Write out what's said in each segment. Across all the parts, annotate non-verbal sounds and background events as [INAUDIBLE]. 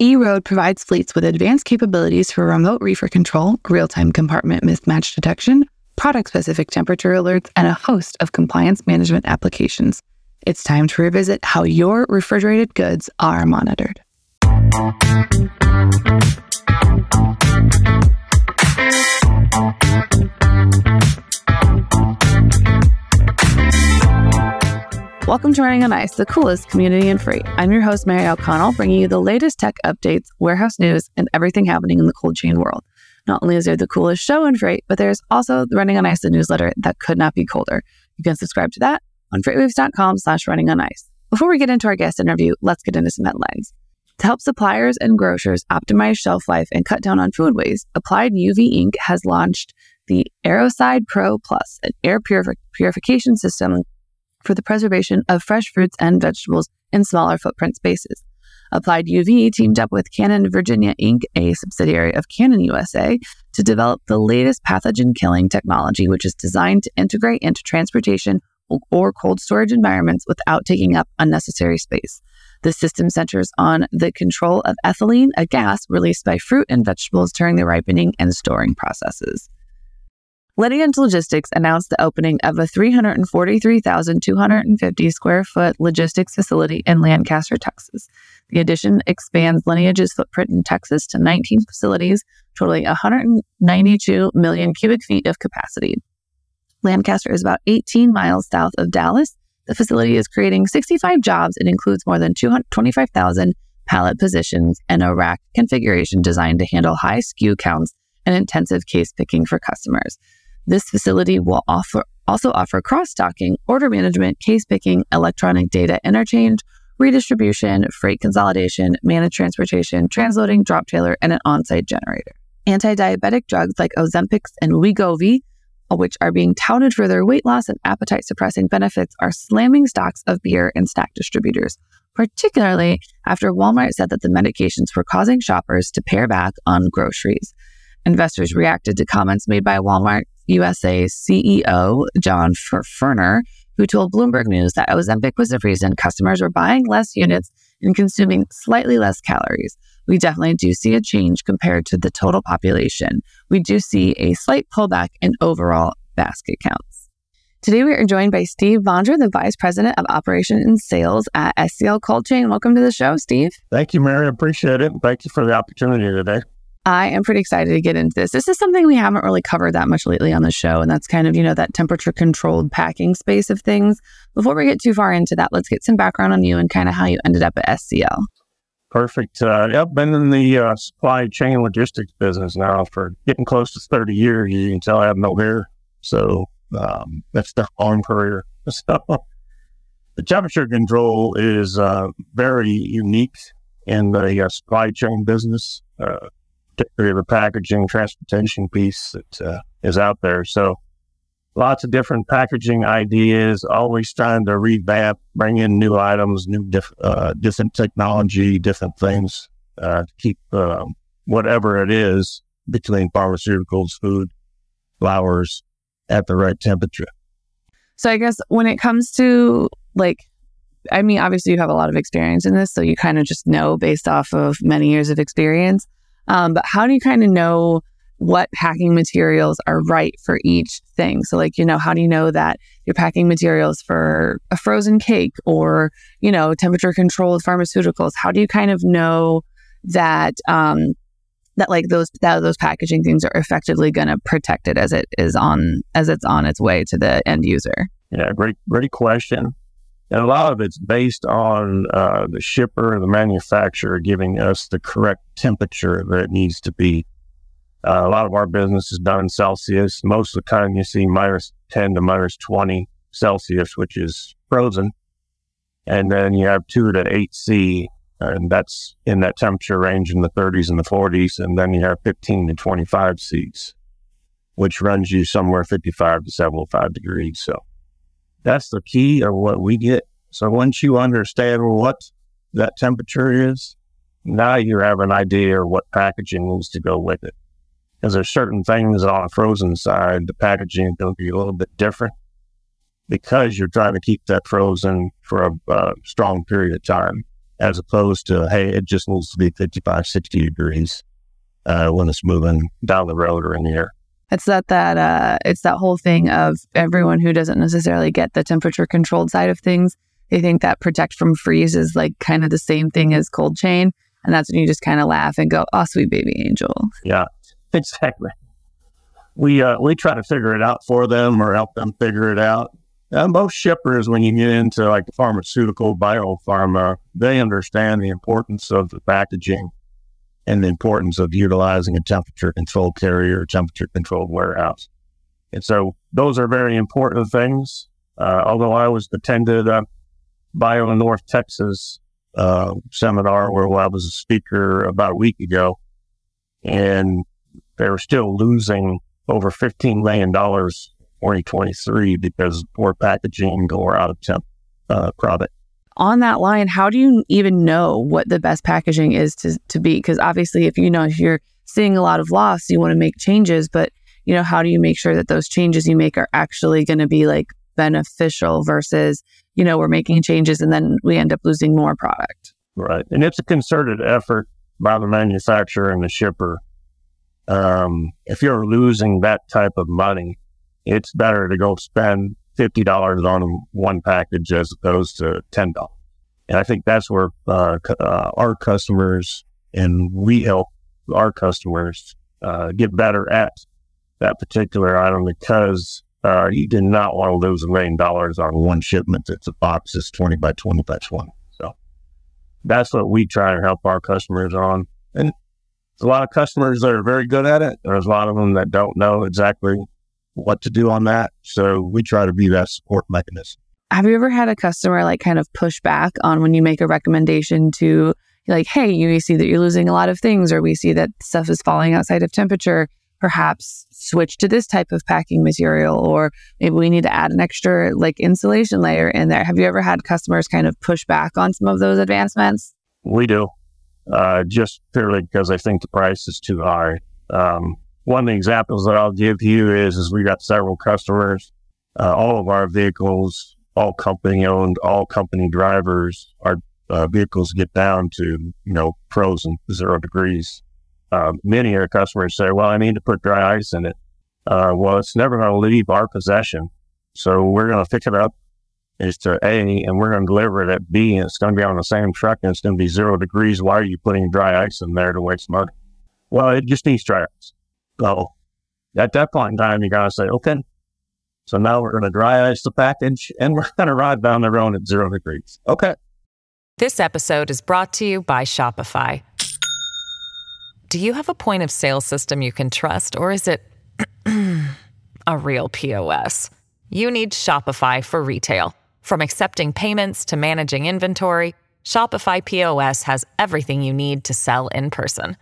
eRoad provides fleets with advanced capabilities for remote reefer control, real-time compartment mismatch detection, product-specific temperature alerts, and a host of compliance management applications. It's time to revisit how your refrigerated goods are monitored. Welcome to Running on Ice, the coolest community and free. I'm your host, Mary O'Connell, bringing you the latest tech updates, warehouse news, and everything happening in the cold chain world. Not only is there the coolest show in freight, but there's also the Running on Ice, the newsletter that could not be colder. You can subscribe to that on freightwaves.com slash running on ice. Before we get into our guest interview, let's get into some headlines. To help suppliers and grocers optimize shelf life and cut down on food waste, Applied UV Inc. has launched the Airocide Pro Plus, an air purifi- purification system for the preservation of fresh fruits and vegetables in smaller footprint spaces. Applied UV teamed up with Canon Virginia Inc., a subsidiary of Canon USA, to develop the latest pathogen killing technology, which is designed to integrate into transportation or cold storage environments without taking up unnecessary space. The system centers on the control of ethylene, a gas released by fruit and vegetables during the ripening and storing processes. Lineage Logistics announced the opening of a 343,250 square foot logistics facility in Lancaster, Texas. The addition expands Lineage's footprint in Texas to 19 facilities, totaling 192 million cubic feet of capacity. Lancaster is about 18 miles south of Dallas. The facility is creating 65 jobs and includes more than 225,000 pallet positions and a rack configuration designed to handle high SKU counts and intensive case picking for customers. This facility will offer also offer cross-docking, order management, case picking, electronic data interchange, redistribution, freight consolidation, managed transportation, transloading, drop trailer, and an on-site generator. Anti-diabetic drugs like Ozempic and Wegovy, which are being touted for their weight loss and appetite suppressing benefits, are slamming stocks of beer and snack distributors, particularly after Walmart said that the medications were causing shoppers to pare back on groceries. Investors reacted to comments made by Walmart USA CEO John Furner, who told Bloomberg News that Ozempic was the reason customers were buying less units and consuming slightly less calories. We definitely do see a change compared to the total population. We do see a slight pullback in overall basket counts. Today, we are joined by Steve Vondra, the Vice President of Operations and Sales at SCL Cold Chain. Welcome to the show, Steve. Thank you, Mary. Appreciate it. Thank you for the opportunity today. I am pretty excited to get into this. This is something we haven't really covered that much lately on the show, and that's kind of, you know, that temperature controlled packing space of things. Before we get too far into that, let's get some background on you and kind of how you ended up at SCL. Perfect. Uh, I've been in the uh, supply chain logistics business now for getting close to 30 years. You can tell I have no hair. So um, that's the long career. [LAUGHS] So the temperature control is uh, very unique in the uh, supply chain business. Uh, particularly the packaging transportation piece that uh, is out there. So lots of different packaging ideas, always trying to revamp, bring in new items, new diff- uh, different technology, different things uh, to keep um, whatever it is between pharmaceuticals, food, flowers at the right temperature. So I guess when it comes to like, I mean, obviously you have a lot of experience in this, so you kind of just know based off of many years of experience. Um, but how do you kind of know what packing materials are right for each thing? So, like, you know, how do you know that you're packing materials for a frozen cake or, you know, temperature controlled pharmaceuticals? How do you kind of know that, um, that like those that those packaging things are effectively going to protect it as it is on as it's on its way to the end user? Yeah, great, great question. And a lot of it's based on uh, the shipper and the manufacturer giving us the correct temperature that it needs to be. Uh, a lot of our business is done in Celsius. Most of the time you see minus 10 to minus 20 Celsius, which is frozen. And then you have 2 to 8C and that's in that temperature range in the 30s and the 40s. And then you have 15 to 25 Cs, which runs you somewhere 55 to 75 degrees. So that's the key of what we get. So once you understand what that temperature is, now you have an idea of what packaging needs to go with it. Because there's certain things on a frozen side, the packaging is going to be a little bit different because you're trying to keep that frozen for a uh, strong period of time, as opposed to, hey, it just needs to be 55, 60 degrees uh, when it's moving down the road or in the air. It's that that uh, it's that whole thing of everyone who doesn't necessarily get the temperature controlled side of things. They think that protect from freeze is like kind of the same thing as cold chain, and that's when you just kind of laugh and go, "Oh, sweet baby angel." Yeah, [LAUGHS] exactly. We uh, we try to figure it out for them or help them figure it out. And most shippers, when you get into like pharmaceutical, biopharma, they understand the importance of the packaging and the importance of utilizing a temperature controlled carrier, temperature controlled warehouse. And so those are very important things. Uh, although I was attended a Bio North Texas uh, seminar where I was a speaker about a week ago, and they were still losing over $15 million 2023 because poor packaging or out of temp uh, product. On that line, how do you even know what the best packaging is to, to be? Because obviously, if you know if you're seeing a lot of loss, you want to make changes, but you know, how do you make sure that those changes you make are actually going to be like beneficial versus, you know, we're making changes and then we end up losing more product? Right. And it's a concerted effort by the manufacturer and the shipper. Um, if you're losing that type of money, it's better to go spend fifty dollars on one package as opposed to ten dollars. And I think that's where uh, uh, our customers and we help our customers uh, get better at that particular item because uh, you do not want to lose a million dollars on one shipment that's a box that's 20 by 20 by 20. So that's what we try to help our customers on. And a lot of customers that are very good at it. There's a lot of them that don't know exactly what to do on that. So we try to be that support mechanism. Have you ever had a customer like kind of push back on when you make a recommendation to like, hey, you see that you're losing a lot of things, or we see that stuff is falling outside of temperature? Perhaps switch to this type of packing material, or maybe we need to add an extra like insulation layer in there. Have you ever had customers kind of push back on some of those advancements? We do, uh, just purely because I think the price is too high. Um, one of the examples that I'll give you is, is we got several customers. Uh, all of our vehicles, all company owned, all company drivers, our uh, vehicles get down to, you know, frozen zero degrees. Uh, many of our customers say, well, I need to put dry ice in it. Uh, well, it's never going to leave our possession. So we're going to pick it up it's to A and we're going to deliver it at B and it's going to be on the same truck and it's going to be zero degrees. Why are you putting dry ice in there to waste money? Well, it just needs dry ice. So at that point in time, you got to say, okay, so now we're going to dry ice the package and we're going to ride down the road at zero degrees. Okay. This episode is brought to you by Shopify. Do you have a point of sale system you can trust, or is it [CLEARS THROAT] a real POS? You need Shopify for retail. From accepting payments to managing inventory, Shopify POS has everything you need to sell in person.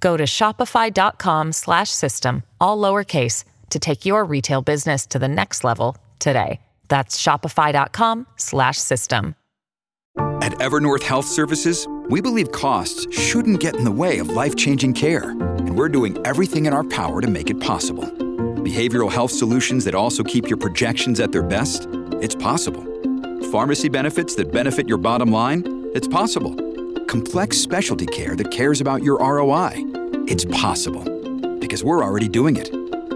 Go to shopify.com slash system, all lowercase, to take your retail business to the next level today. That's shopify.com slash system. At Evernorth Health Services, we believe costs shouldn't get in the way of life-changing care, and we're doing everything in our power to make it possible. Behavioral health solutions that also keep your projections at their best? It's possible. Pharmacy benefits that benefit your bottom line? It's possible complex specialty care that cares about your ROI. It's possible because we're already doing it.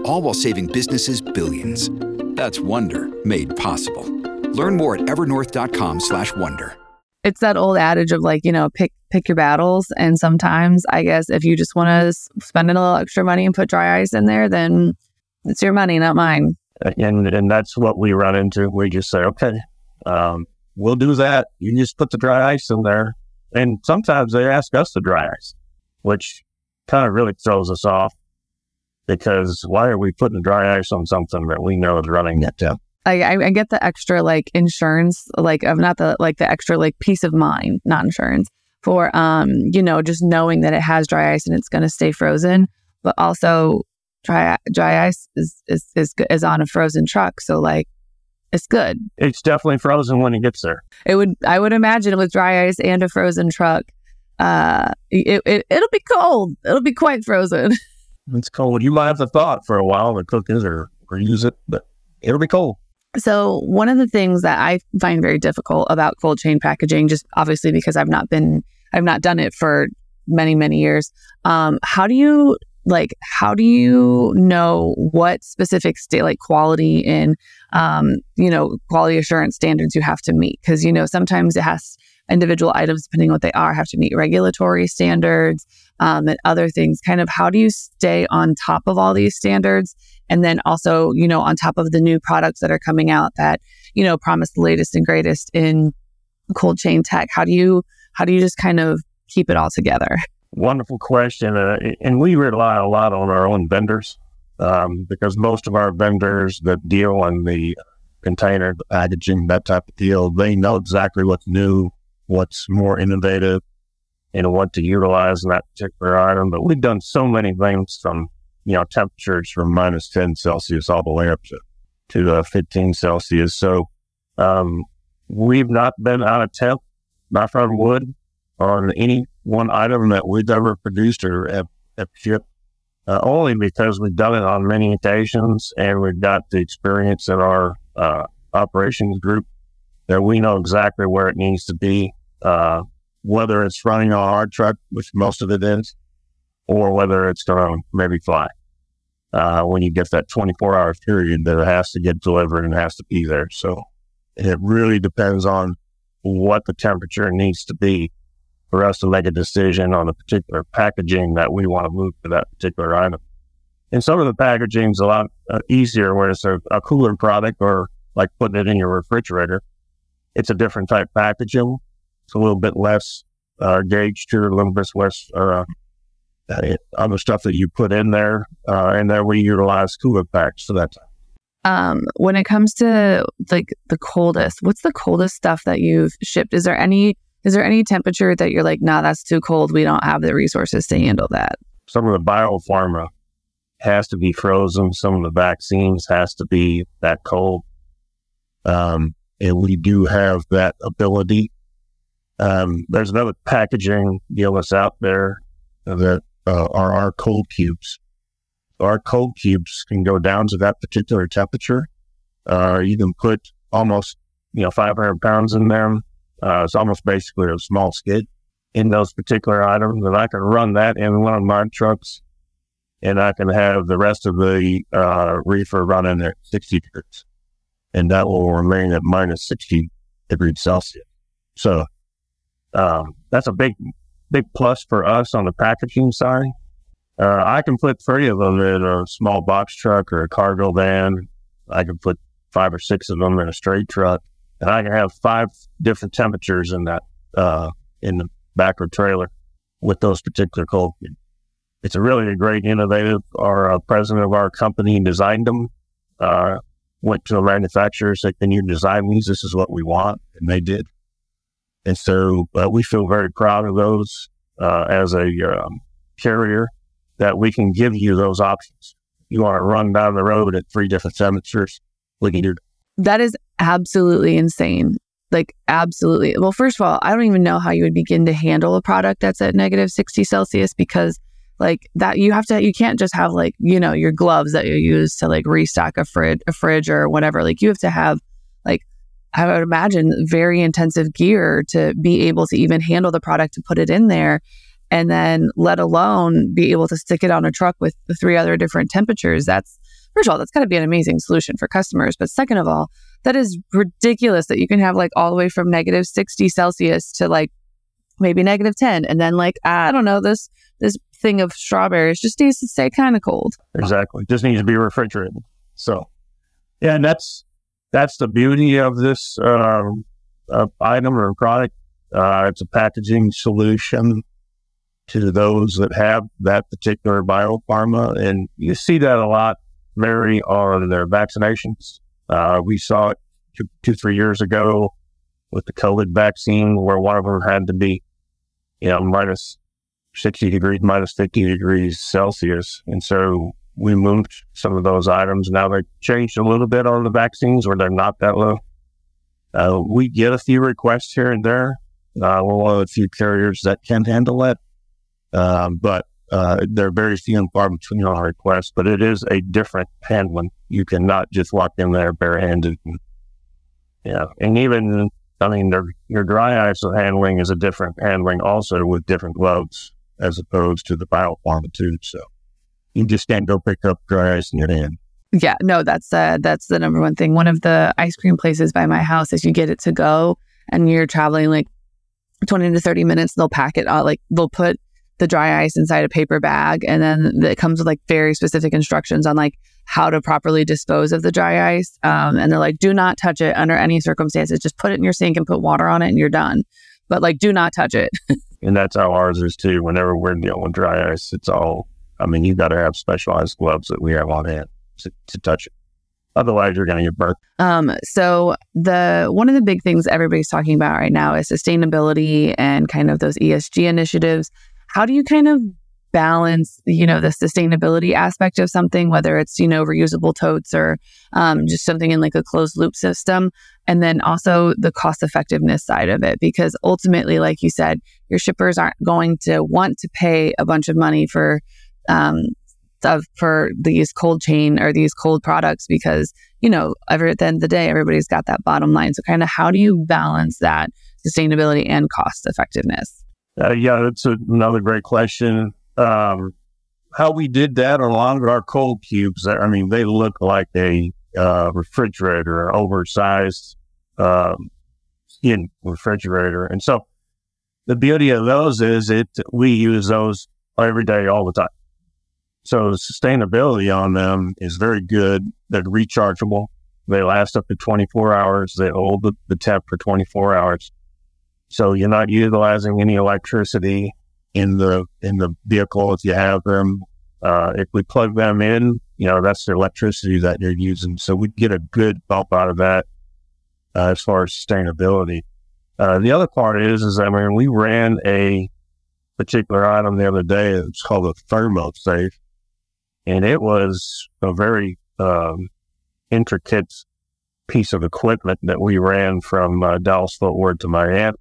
All while saving businesses billions. That's Wonder made possible. Learn more at evernorth.com/wonder. It's that old adage of like, you know, pick pick your battles and sometimes I guess if you just want to spend a little extra money and put dry ice in there, then it's your money, not mine. And and that's what we run into. We just say, okay, um, we'll do that. You just put the dry ice in there and sometimes they ask us to dry ice, which kind of really throws us off because why are we putting dry ice on something that we know is running at temp? I, I get the extra like insurance, like of not the like the extra like peace of mind, not insurance, for um, you know, just knowing that it has dry ice and it's going to stay frozen, but also dry dry ice is is is is on a frozen truck, so like it's good. It's definitely frozen when it gets there. It would I would imagine with dry ice and a frozen truck, uh, it, it it'll be cold. It'll be quite frozen. [LAUGHS] It's cold. You might have the thought for a while to cook it or, or use it, but it'll be cold. So, one of the things that I find very difficult about cold chain packaging, just obviously because I've not been, I've not done it for many, many years. Um, how do you like, how do you know what specific state, like quality and, um, you know, quality assurance standards you have to meet? Because, you know, sometimes it has individual items, depending on what they are, have to meet regulatory standards um, and other things. Kind of how do you stay on top of all these standards? And then also, you know, on top of the new products that are coming out that, you know, promise the latest and greatest in cold chain tech. How do you, how do you just kind of keep it all together? Wonderful question. Uh, and we rely a lot on our own vendors um, because most of our vendors that deal in the container, the packaging, that type of deal, they know exactly what's new, what's more innovative, and what to utilize in that particular item. But we've done so many things from, you know, temperatures from minus 10 Celsius all the way up to, to uh, 15 Celsius. So um, we've not been out of temp, knock on wood, on any one item that we've ever produced or have, have shipped. Uh, only because we've done it on many occasions and we've got the experience in our uh, operations group that we know exactly where it needs to be uh, whether it's running on a hard truck, which most of it is, or whether it's going to maybe fly. Uh, when you get that 24 hour period that it has to get delivered and has to be there. So it really depends on what the temperature needs to be for us to make a decision on the particular packaging that we want to move to that particular item. And some of the packaging is a lot uh, easier where it's a, a cooler product or like putting it in your refrigerator. It's a different type packaging it's a little bit less uh, gauged here, a little bit less uh, other stuff that you put in there. Uh, and then we utilize cooler packs for that. Um, when it comes to like the coldest, what's the coldest stuff that you've shipped? Is there any is there any temperature that you're like, nah, that's too cold. We don't have the resources to handle that. Some of the biopharma has to be frozen. Some of the vaccines has to be that cold. Um, and we do have that ability um, there's another packaging deal that's out there that uh, are our cold cubes. Our cold cubes can go down to that particular temperature. Uh, you can put almost, you know, 500 pounds in them. Uh, it's almost basically a small skid in those particular items. And I can run that in one of my trucks and I can have the rest of the uh, reefer running at 60 degrees. And that will remain at minus 60 degrees Celsius. So um, that's a big, big plus for us on the packaging side. Uh, I can put three of them in a small box truck or a cargo van. I can put five or six of them in a straight truck, and I can have five different temperatures in that uh, in the back of trailer with those particular cold. It's a really a great innovative. Our uh, president of our company designed them. Uh, went to a manufacturer, said, "Can you design these? This is what we want," and they did. And so uh, we feel very proud of those uh, as a um, carrier that we can give you those options. You want to run down the road at three different temperatures, we can do that. That is absolutely insane. Like, absolutely. Well, first of all, I don't even know how you would begin to handle a product that's at negative 60 Celsius because, like, that you have to, you can't just have, like, you know, your gloves that you use to, like, restock a fridge, a fridge or whatever. Like, you have to have, like, I would imagine very intensive gear to be able to even handle the product to put it in there. And then let alone be able to stick it on a truck with the three other different temperatures. That's, first of all, that's got to be an amazing solution for customers. But second of all, that is ridiculous that you can have like all the way from negative 60 Celsius to like maybe negative 10. And then like, I don't know, this, this thing of strawberries just needs to stay kind of cold. Exactly. Just needs to be refrigerated. So, yeah, and that's, that's the beauty of this uh, uh, item or product. Uh, it's a packaging solution to those that have that particular biopharma. And you see that a lot vary on their vaccinations. Uh, we saw it two, two, three years ago with the COVID vaccine where one of them had to be you know, minus 60 degrees, minus 50 degrees Celsius. And so we moved some of those items. Now they changed a little bit on the vaccines where they're not that low. Uh, we get a few requests here and there. Uh, we're one of the few carriers that can handle it. Um, but uh, they're very few and far between on requests, but it is a different handling. You cannot just walk in there barehanded. And, yeah. And even, I mean, your dry ice handling is a different handling also with different gloves as opposed to the biopharma tube. So you just can't go pick up dry ice in your hand. Yeah, no, that's uh, that's the number one thing. One of the ice cream places by my house is you get it to go, and you're traveling like twenty to thirty minutes. They'll pack it out, like they'll put the dry ice inside a paper bag, and then it comes with like very specific instructions on like how to properly dispose of the dry ice. Um, and they're like, do not touch it under any circumstances. Just put it in your sink and put water on it, and you're done. But like, do not touch it. [LAUGHS] and that's how ours is too. Whenever we're dealing with dry ice, it's all. I mean, you got to have specialized gloves that we have on hand to, to touch it. Otherwise, you're going to get burnt. Um, so the one of the big things everybody's talking about right now is sustainability and kind of those ESG initiatives. How do you kind of balance, you know, the sustainability aspect of something, whether it's you know reusable totes or um, just something in like a closed loop system, and then also the cost effectiveness side of it, because ultimately, like you said, your shippers aren't going to want to pay a bunch of money for um, of for these cold chain or these cold products because you know every, at the end of the day everybody's got that bottom line. So kind of how do you balance that sustainability and cost effectiveness uh, yeah that's a, another great question um, how we did that along with our cold cubes i mean they look like a uh, refrigerator oversized um, skin refrigerator and so the beauty of those is it we use those every day all the time so the sustainability on them is very good. They're rechargeable. They last up to 24 hours. They hold the, the temp for 24 hours. So you're not utilizing any electricity in the in the vehicle if you have them. Uh, if we plug them in, you know that's the electricity that you're using. So we get a good bump out of that uh, as far as sustainability. Uh, the other part is, is I mean, we ran a particular item the other day. It's called a ThermoSafe, and it was a very um, intricate piece of equipment that we ran from uh, Dallas Fort Worth to Miami.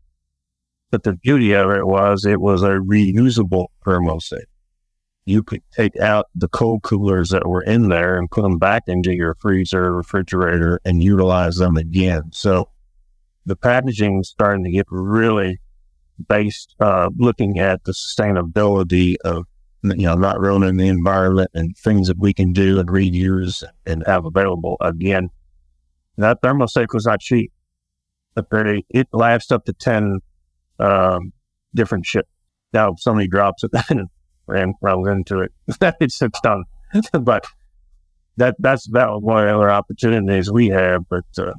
But the beauty of it was it was a reusable ThermoSafe. You could take out the cold coolers that were in there and put them back into your freezer, refrigerator, and utilize them again. So the packaging is starting to get really based, uh, looking at the sustainability of you know, not ruining the environment and things that we can do and reuse and have available again. That ThermoSafe was not cheap, but it lasts up to 10 um, different ships. Now, somebody drops it [LAUGHS] and ran, runs into it, [LAUGHS] it's, done. [LAUGHS] but that that's about one of the other opportunities we have. But uh,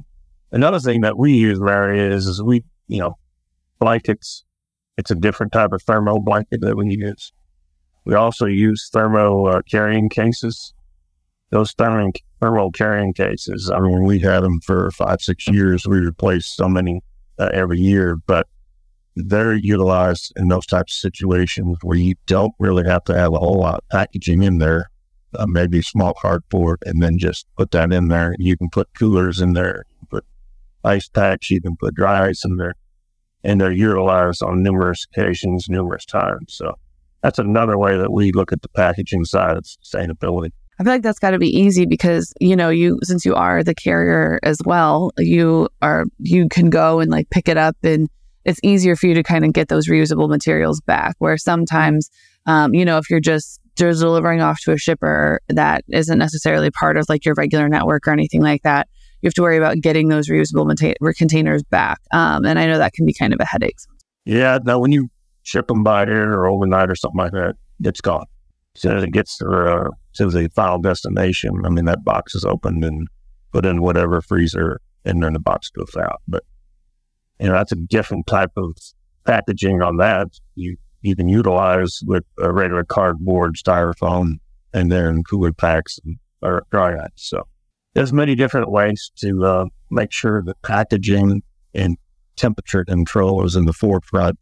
another thing that we use, Mary, is, is we, you know, blankets. It's a different type of thermo blanket that we use. We also use thermo uh, carrying cases. Those thermo, thermal carrying cases, I mean, we had them for five, six years. We replaced so many uh, every year, but they're utilized in those types of situations where you don't really have to have a whole lot of packaging in there, uh, maybe small cardboard, and then just put that in there. You can put coolers in there, put ice packs, you can put dry ice in there, and they're utilized on numerous occasions, numerous times. So that's another way that we look at the packaging side of sustainability. I feel like that's got to be easy because you know you since you are the carrier as well, you are you can go and like pick it up and it's easier for you to kind of get those reusable materials back. Where sometimes, um, you know, if you're just just delivering off to a shipper that isn't necessarily part of like your regular network or anything like that, you have to worry about getting those reusable mata- containers back. Um, and I know that can be kind of a headache. Yeah, now when you ship them by air or overnight or something like that, it's gone. As soon as it gets to, uh, to the final destination, I mean, that box is opened and put in whatever freezer and then the box goes out. But, you know, that's a different type of packaging on that. You, you can utilize with a regular cardboard, styrofoam, and then cooler packs and, or dry ice. So there's many different ways to uh, make sure that packaging and temperature control is in the forefront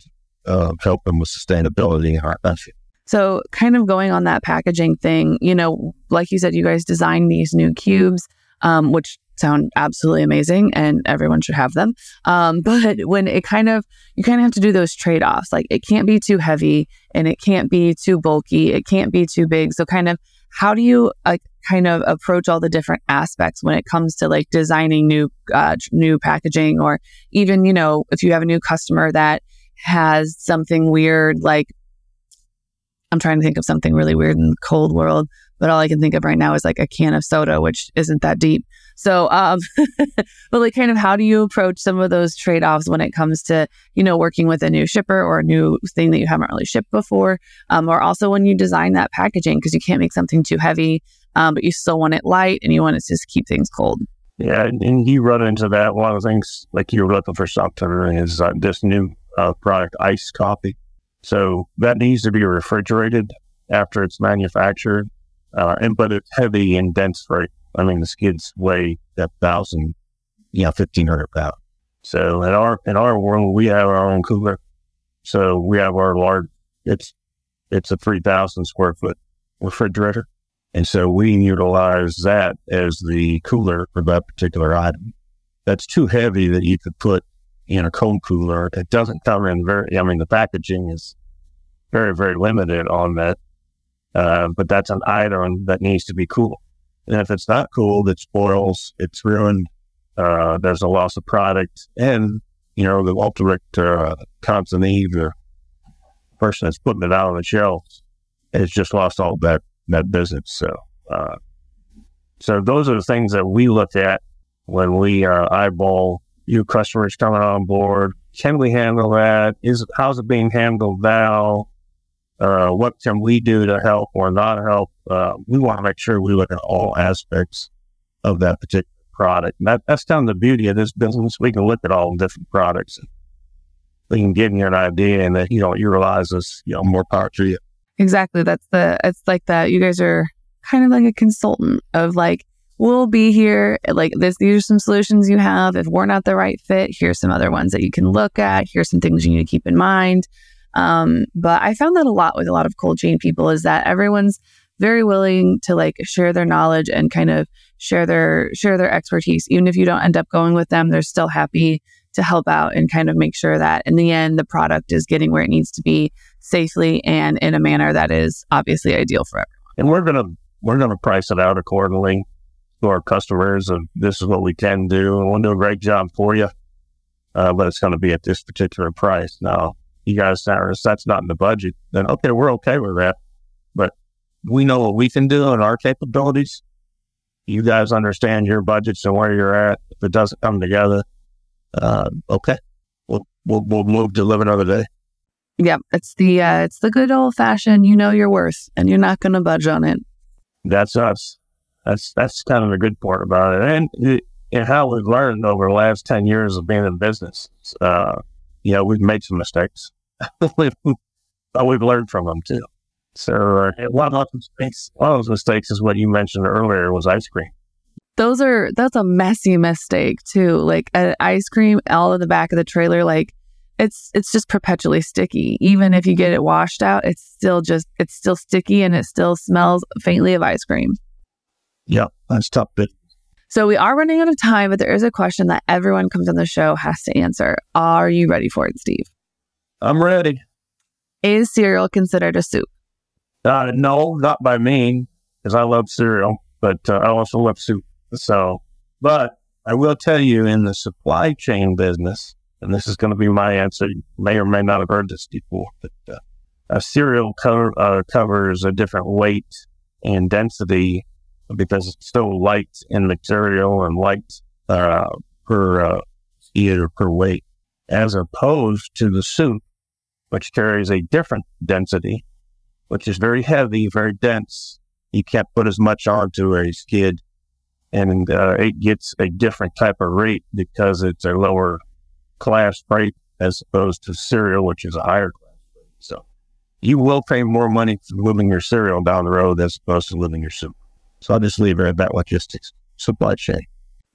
uh, help them with sustainability and our country. So, kind of going on that packaging thing, you know, like you said, you guys designed these new cubes, um, which sound absolutely amazing and everyone should have them. Um, [LAUGHS] but when it kind of, you kind of have to do those trade offs. Like it can't be too heavy and it can't be too bulky. It can't be too big. So, kind of, how do you uh, kind of approach all the different aspects when it comes to like designing new, uh, new packaging or even, you know, if you have a new customer that has something weird like I'm trying to think of something really weird in the cold world, but all I can think of right now is like a can of soda, which isn't that deep. So, um, [LAUGHS] but like, kind of, how do you approach some of those trade offs when it comes to, you know, working with a new shipper or a new thing that you haven't really shipped before, um, or also when you design that packaging because you can't make something too heavy, um, but you still want it light and you want it to just keep things cold. Yeah, and you run into that. One of the things, like you're looking for something, is uh, this new uh, product, ice coffee. So that needs to be refrigerated after it's manufactured, uh, and but it's heavy and dense freight. I mean, the skids weigh a thousand, yeah, fifteen hundred pounds. So in our in our world, we have our own cooler. So we have our large. It's it's a three thousand square foot refrigerator, and so we utilize that as the cooler for that particular item. That's too heavy that you could put in a cold cooler. It doesn't come in very, I mean, the packaging is very, very limited on that. Uh, but that's an item that needs to be cool. And if it's not cooled, it spoils, it's ruined. Uh, there's a loss of product. And, you know, the ultimate uh, consignee, the person that's putting it out on the shelves, has just lost all that, that business. So, uh, so those are the things that we look at when we uh, eyeball new customers coming on board. Can we handle that? Is how's it being handled now? Uh, what can we do to help or not help? Uh, we want to make sure we look at all aspects of that particular product. And that, that's kind of the beauty of this business. We can look at all different products we can give you an idea and that, you know, you realize this, you know, more power to you. Exactly. That's the, it's like that. You guys are kind of like a consultant of like, we'll be here. Like this, these are some solutions you have. If we're not the right fit, here's some other ones that you can look at. Here's some things you need to keep in mind. Um, but I found that a lot with a lot of cold chain people is that everyone's very willing to like share their knowledge and kind of share their share their expertise. Even if you don't end up going with them, they're still happy to help out and kind of make sure that in the end the product is getting where it needs to be safely and in a manner that is obviously ideal for everyone. And we're gonna we're gonna price it out accordingly to our customers of this is what we can do and we'll do a great job for you. Uh, but it's going to be at this particular price. Now, you guys, that's not in the budget, then okay, we're okay with that. But we know what we can do and our capabilities. You guys understand your budgets and where you're at. If it doesn't come together, uh, okay, we'll, we'll, we'll move to live another day. Yeah, it's the uh, it's the good old fashioned. You know your worth, and you're not going to budge on it. That's us. That's that's kind of the good part about it, and and how we've learned over the last ten years of being in business. Uh, you know, we've made some mistakes, [LAUGHS] but we've learned from them too. So uh, one of those mistakes, one of those mistakes is what you mentioned earlier was ice cream. Those are that's a messy mistake too. Like an ice cream all in the back of the trailer, like it's it's just perpetually sticky. Even if you get it washed out, it's still just it's still sticky and it still smells faintly of ice cream. Yeah, that's tough bit. So we are running out of time, but there is a question that everyone comes on the show has to answer. Are you ready for it, Steve? I'm ready. Is cereal considered a soup? Uh, no, not by me, because I love cereal, but uh, I also love soup. So, but I will tell you in the supply chain business, and this is going to be my answer. You may or may not have heard this before, but uh, a cereal co- uh, covers a different weight and density because it's still light in material and light uh, per uh, or per weight, as opposed to the soup, which carries a different density, which is very heavy, very dense. You can't put as much onto a skid, and uh, it gets a different type of rate because it's a lower class rate as opposed to cereal, which is a higher class freight. So you will pay more money for moving your cereal down the road as opposed to living your soup. So I'll just leave it at that logistics supply chain.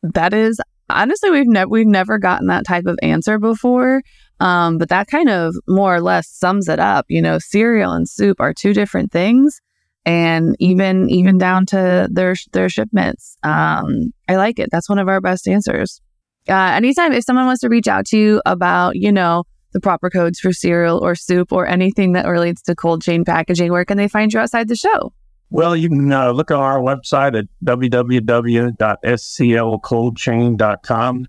That is Honestly, we've never we've never gotten that type of answer before. Um, but that kind of more or less sums it up. You know, cereal and soup are two different things, and even even down to their their shipments. Um, I like it. That's one of our best answers. Uh, anytime if someone wants to reach out to you about, you know, the proper codes for cereal or soup or anything that relates to cold chain packaging, where can they find you outside the show? Well, you can uh, look on our website at www.sclcoldchain.com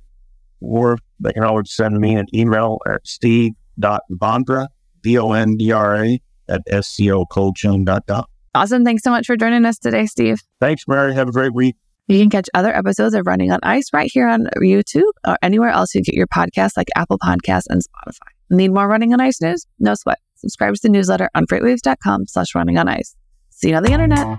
or they can always send me an email at steve.vondra, V-O-N-D-R-A, at sclcoldchain.com. Awesome. Thanks so much for joining us today, Steve. Thanks, Mary. Have a great week. You can catch other episodes of Running on Ice right here on YouTube or anywhere else you get your podcasts like Apple Podcasts and Spotify. Need more Running on Ice news? No sweat. Subscribe to the newsletter on freightwaves.com slash running on ice. See you on the internet.